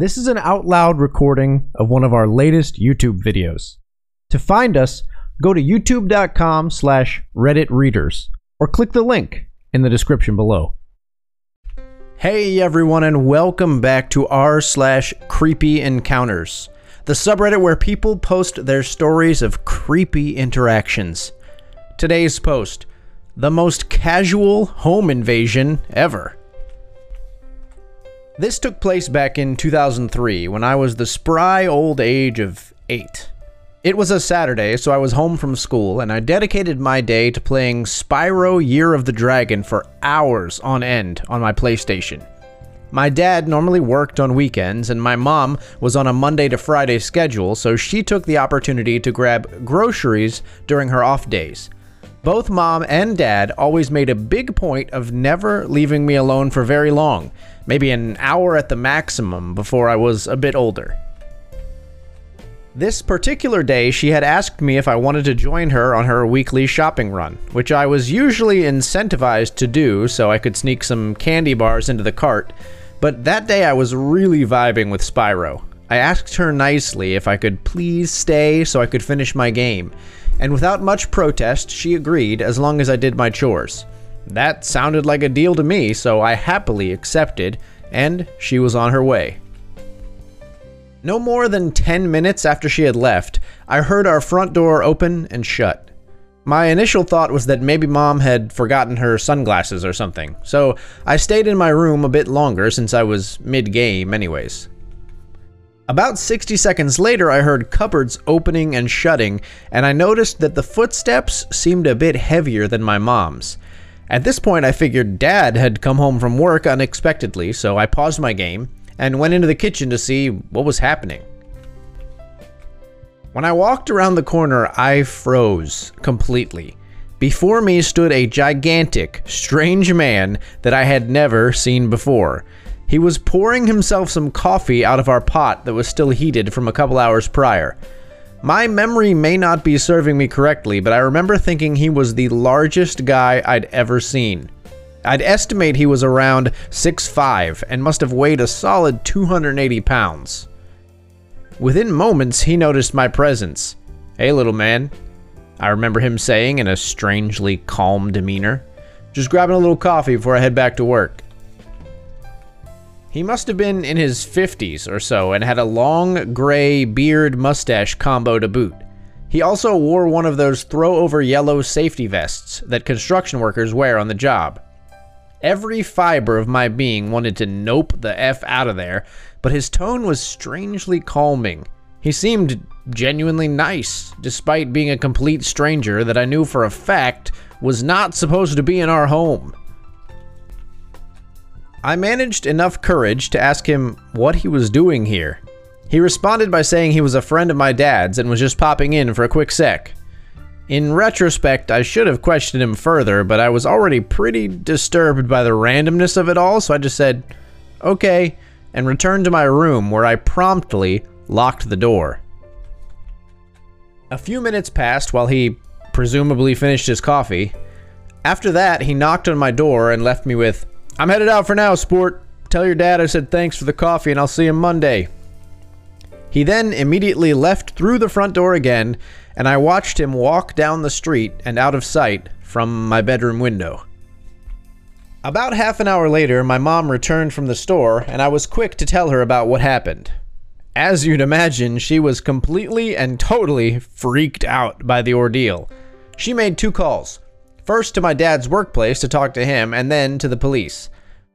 This is an out loud recording of one of our latest YouTube videos. To find us, go to youtube.com slash Reddit readers or click the link in the description below. Hey everyone, and welcome back to r slash creepy encounters, the subreddit where people post their stories of creepy interactions. Today's post the most casual home invasion ever. This took place back in 2003 when I was the spry old age of 8. It was a Saturday, so I was home from school, and I dedicated my day to playing Spyro Year of the Dragon for hours on end on my PlayStation. My dad normally worked on weekends, and my mom was on a Monday to Friday schedule, so she took the opportunity to grab groceries during her off days. Both mom and dad always made a big point of never leaving me alone for very long, maybe an hour at the maximum before I was a bit older. This particular day, she had asked me if I wanted to join her on her weekly shopping run, which I was usually incentivized to do so I could sneak some candy bars into the cart. But that day I was really vibing with Spyro. I asked her nicely if I could please stay so I could finish my game, and without much protest, she agreed as long as I did my chores. That sounded like a deal to me, so I happily accepted, and she was on her way. No more than 10 minutes after she had left, I heard our front door open and shut. My initial thought was that maybe mom had forgotten her sunglasses or something, so I stayed in my room a bit longer since I was mid game, anyways. About 60 seconds later, I heard cupboards opening and shutting, and I noticed that the footsteps seemed a bit heavier than my mom's. At this point, I figured dad had come home from work unexpectedly, so I paused my game and went into the kitchen to see what was happening. When I walked around the corner, I froze completely. Before me stood a gigantic, strange man that I had never seen before. He was pouring himself some coffee out of our pot that was still heated from a couple hours prior. My memory may not be serving me correctly, but I remember thinking he was the largest guy I'd ever seen. I'd estimate he was around 6'5 and must have weighed a solid 280 pounds. Within moments, he noticed my presence. Hey, little man. I remember him saying in a strangely calm demeanor. Just grabbing a little coffee before I head back to work. He must have been in his 50s or so and had a long gray beard mustache combo to boot. He also wore one of those throw over yellow safety vests that construction workers wear on the job. Every fiber of my being wanted to nope the F out of there, but his tone was strangely calming. He seemed genuinely nice, despite being a complete stranger that I knew for a fact was not supposed to be in our home. I managed enough courage to ask him what he was doing here. He responded by saying he was a friend of my dad's and was just popping in for a quick sec. In retrospect, I should have questioned him further, but I was already pretty disturbed by the randomness of it all, so I just said, okay, and returned to my room where I promptly locked the door. A few minutes passed while he presumably finished his coffee. After that, he knocked on my door and left me with, I'm headed out for now, sport. Tell your dad I said thanks for the coffee and I'll see him Monday. He then immediately left through the front door again, and I watched him walk down the street and out of sight from my bedroom window. About half an hour later, my mom returned from the store, and I was quick to tell her about what happened. As you'd imagine, she was completely and totally freaked out by the ordeal. She made two calls First to my dad's workplace to talk to him, and then to the police.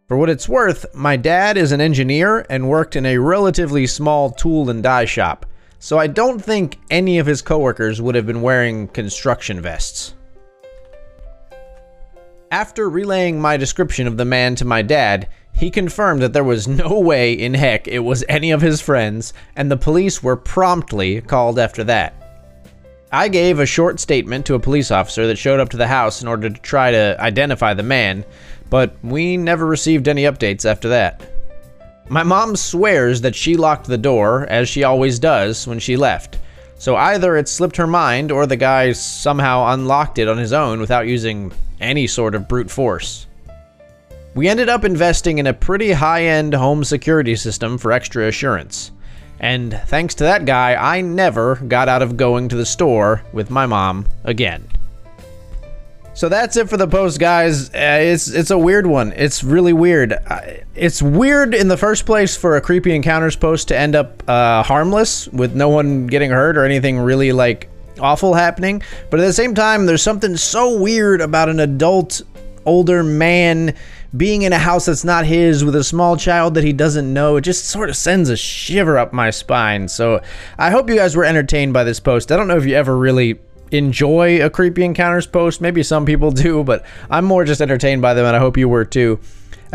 For what it's worth, my dad is an engineer and worked in a relatively small tool and die shop, so I don't think any of his coworkers would have been wearing construction vests. After relaying my description of the man to my dad, he confirmed that there was no way in heck it was any of his friends, and the police were promptly called after that. I gave a short statement to a police officer that showed up to the house in order to try to identify the man, but we never received any updates after that. My mom swears that she locked the door, as she always does, when she left. So either it slipped her mind or the guy somehow unlocked it on his own without using any sort of brute force. We ended up investing in a pretty high end home security system for extra assurance. And thanks to that guy, I never got out of going to the store with my mom again. So that's it for the post, guys. Uh, it's it's a weird one. It's really weird. Uh, it's weird in the first place for a creepy encounters post to end up uh, harmless with no one getting hurt or anything really like awful happening. But at the same time, there's something so weird about an adult, older man being in a house that's not his with a small child that he doesn't know. It just sort of sends a shiver up my spine. So I hope you guys were entertained by this post. I don't know if you ever really enjoy a creepy encounters post. Maybe some people do, but I'm more just entertained by them, and I hope you were too.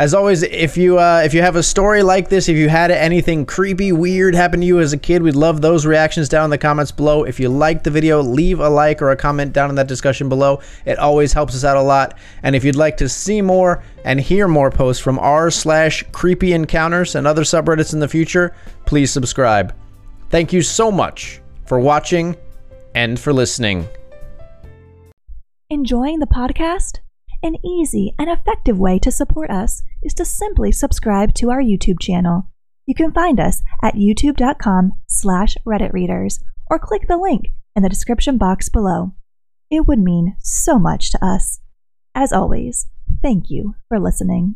As always, if you uh, if you have a story like this, if you had anything creepy, weird happen to you as a kid, we'd love those reactions down in the comments below. If you liked the video, leave a like or a comment down in that discussion below. It always helps us out a lot. And if you'd like to see more and hear more posts from r slash creepy encounters and other subreddits in the future, please subscribe. Thank you so much for watching and for listening. Enjoying the podcast? An easy and effective way to support us is to simply subscribe to our YouTube channel. You can find us at youtube.com slash redditreaders or click the link in the description box below. It would mean so much to us. As always, thank you for listening.